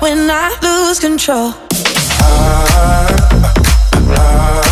when I lose control. Ah, ah, ah, ah.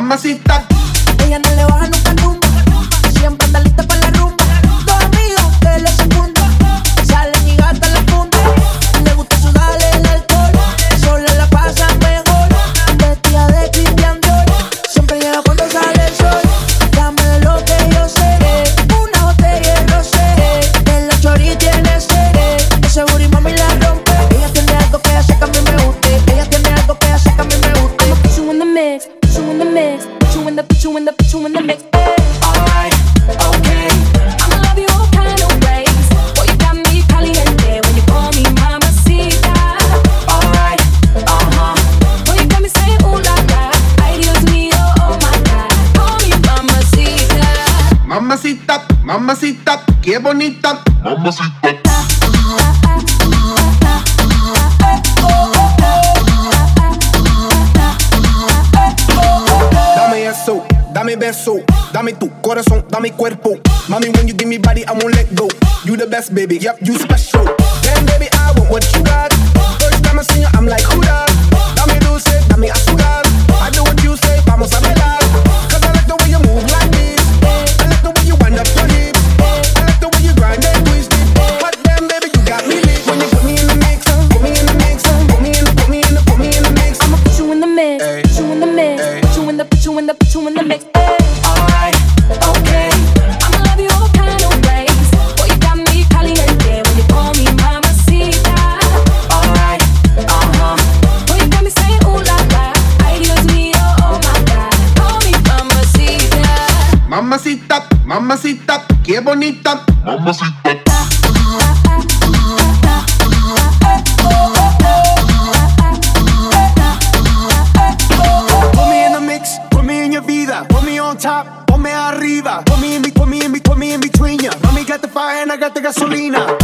Mamacita, mami cuerpo. Mommy, when you give me body, I won't let go. You the best, baby. Yep, you special. Mamacita, qué bonita. Mamacita. Put me in the mix, put me in your vida. Put me on top, ponme arriba. Put me in, put me in, put me in between ya. Mommy got the fire and I got the gasolina.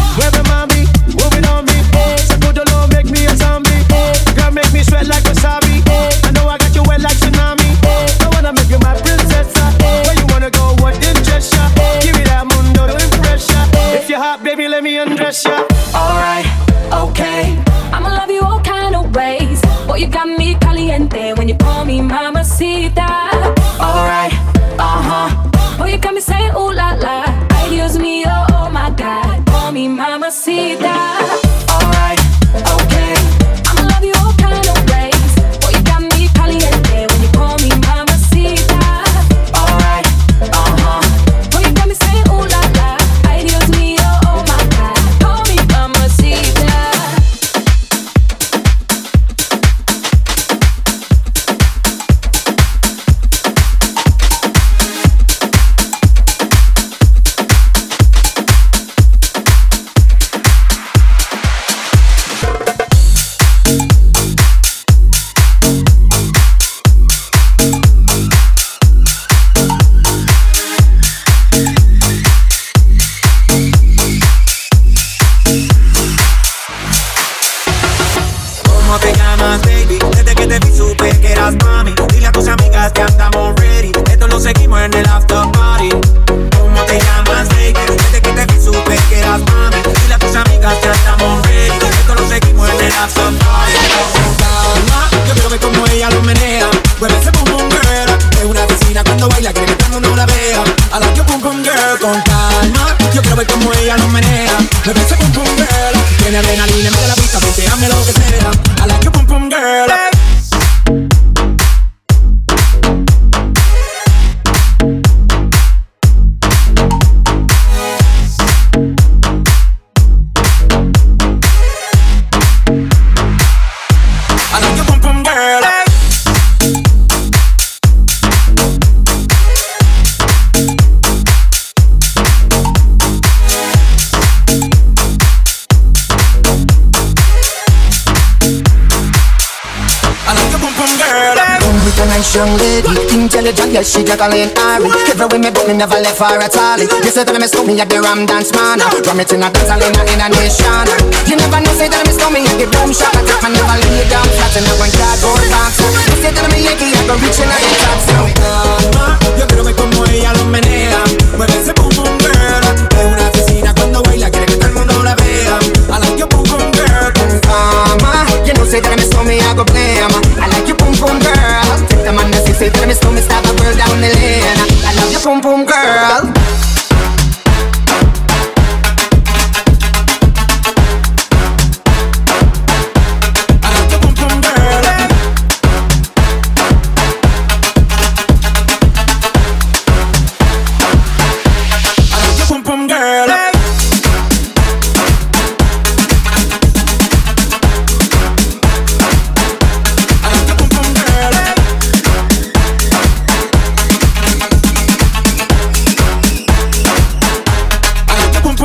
juggling army Every way me but me never left her at all. You say that me stole me at the Ram Dance man. Ram it in a dance in a nation. You never know say that me stole me at the Boom Shop.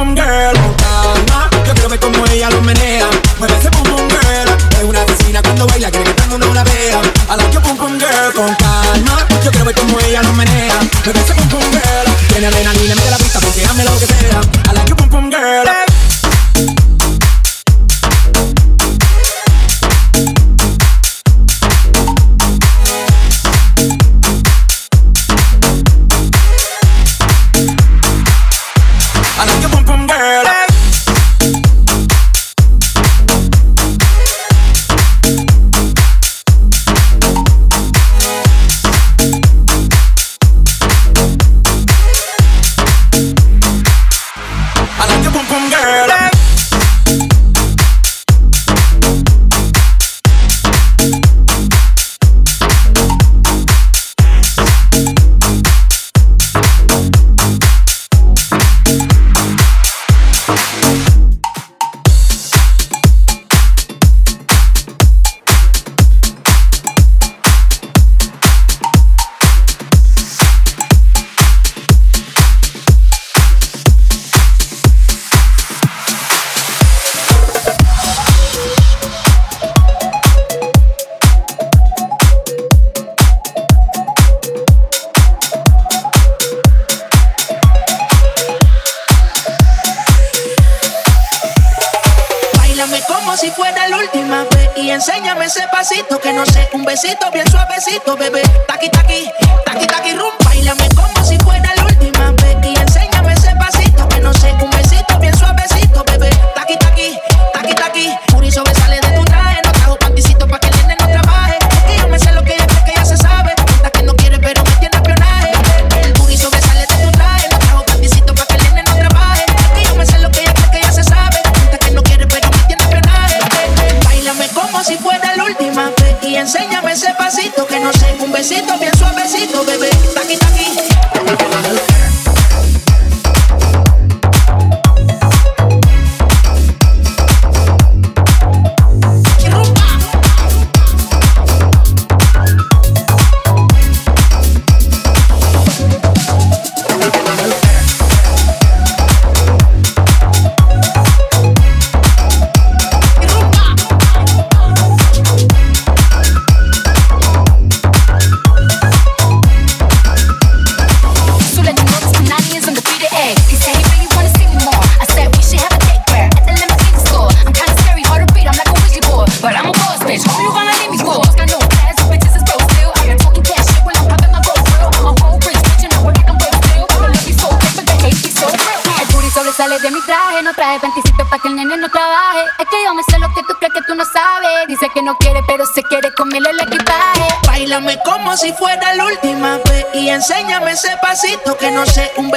boom girl, calma. Yo quiero ver cómo ella lo menea. Mueve ese boom boom girl. Es una asesina cuando baila, quiere que todo el mundo la vea. A la que boom boom girl, con calma. Yo quiero ver cómo ella lo menea. Mueve ese boom boom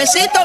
besito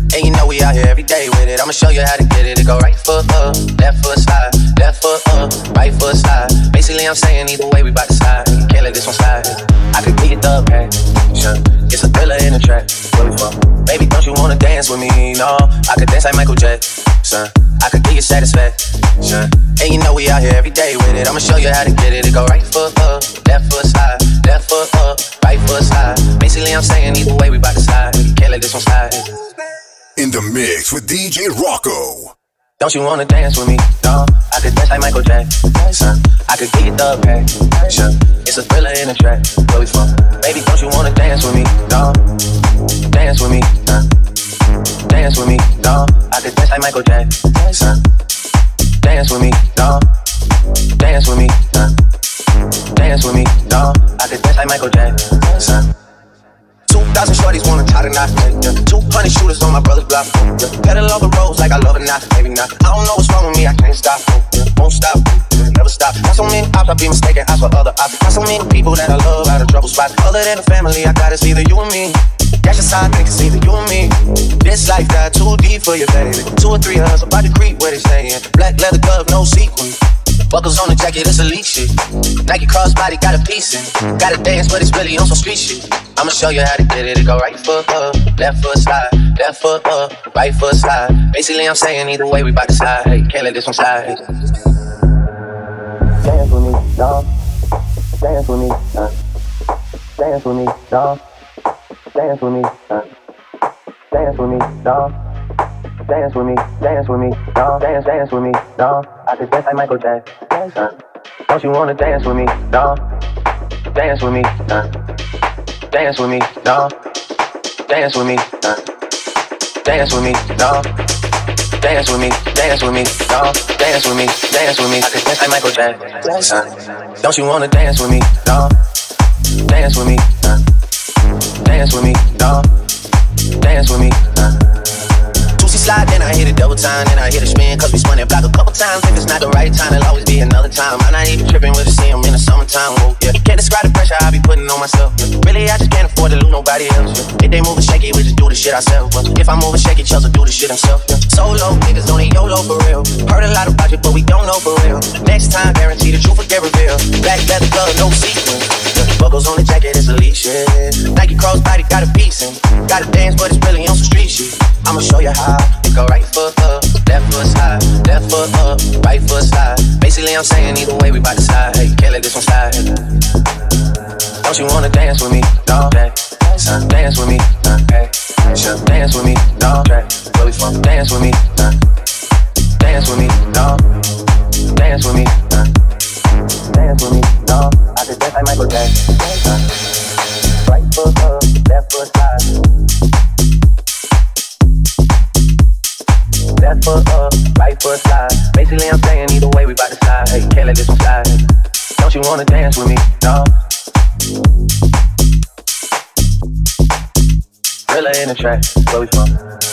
And you know we out here every day with it. I'ma show you how to get it. It go right foot up, left foot slide, left foot up, right foot slide. Basically, I'm saying either way, we bout to slide. Can't let this one slide. I could give you the passion. It's a thriller in the track. Baby, don't you wanna dance with me? No, I could dance like Michael Jackson. I could give you satisfaction. And you know we out here every day with it. I'ma show you how to get it. It go right foot up, left foot slide, left foot up, right foot slide. Basically, I'm saying either way, we bout to slide. Can't let this one slide. In the mix with DJ Rocco. Don't you wanna dance with me? No, I could dance like Michael Jackson. I could you the passion. It's a thriller in the track. Where we from? Baby, don't you wanna dance with me? No, dance with me. uh. Dance with me. No, I could dance like Michael Jackson. Dance with me. No, dance with me. uh. Dance with me. No, I could dance like Michael Jackson. 2,000 shorties wanna tie the knot. Yeah. 200 shooters on my brother's block. Yeah. Pedal the roads like I love it, not maybe not. I don't know what's wrong with me, I can't stop. Yeah. Won't stop, never stop. Got so many ops, I be mistaken ops for other ops. Got so many people that I love out of trouble spots. Other than the family, I got it's either you and me. That's your side, think it's you and me. This life got too deep for you, baby. Two or three hugs about to creep where they staying. Black leather glove, no sequin. Buckles on the jacket, it's elite shit. Nike crossbody got a piece in. Gotta dance, but it's really on some street shit. I'ma show you how to get it. It go right foot up, left foot slide, left foot up, right foot slide. Basically, I'm saying either way, we bout to slide. Hey, can't let this one slide. Dance with me, dog. Dance with me, uh. Dance with me, dog. Dance with me, uh. Dance with me, dog. Dance with me, dance with me, dog. Dance, dance with me, dog. I could dance like Michael Jackson. Don't you wanna dance with me, dog? Dance with me, uh. Dance with me, dog. Dance with me, uh. Dance with me, dog. Dance with me, dance with me, dog. Dance with me, dance with me. I could dance like Michael Jackson. Don't you wanna dance with me, dog? Dance with me, uh. Dance with me, dog. Dance with me, uh. Side, then I hit it double time, then I hit a spin, cause we spun it back a couple times. If it's not the right time, it'll always be another time. I'm not even tripping with the see in the summertime. Whoa, yeah. You can't describe the pressure I be putting on myself. Really, I just can't afford to lose nobody else. Yeah. If they moving shaky, we just do the shit ourselves. If I'm moving shaky, Chelsea do the shit himself. Yeah. Solo niggas only YOLO for real. Heard a lot about you, but we don't know for real. Next time, guarantee the truth will get revealed. Black leather glove, no sequin. Yeah. Buckles on the jacket, it's elite shit. Nike crossbody got a piece and gotta dance, but it's really on some street shit. I'ma show you how. Go right foot up, left foot slide, left foot up, right foot slide. Basically, I'm saying either way we bout to slide. Hey, can't let this one slide. Don't you wanna dance with me? No, hey, son, dance with me. Nah, hey, son, dance with me. No, hey, where we from? Dance with me. Nah, dance with me. No, dance with me. Nah, dance with me. No, I could dance like Michael Jackson. Nah, right foot up, left foot slide. Left foot up, right foot slide. Basically, I'm saying either way we bout to slide. Hey, can't let this one slide. Don't you wanna dance with me? No. Thriller in the track, where we from?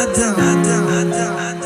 Adam, Adam, Adam, Adam.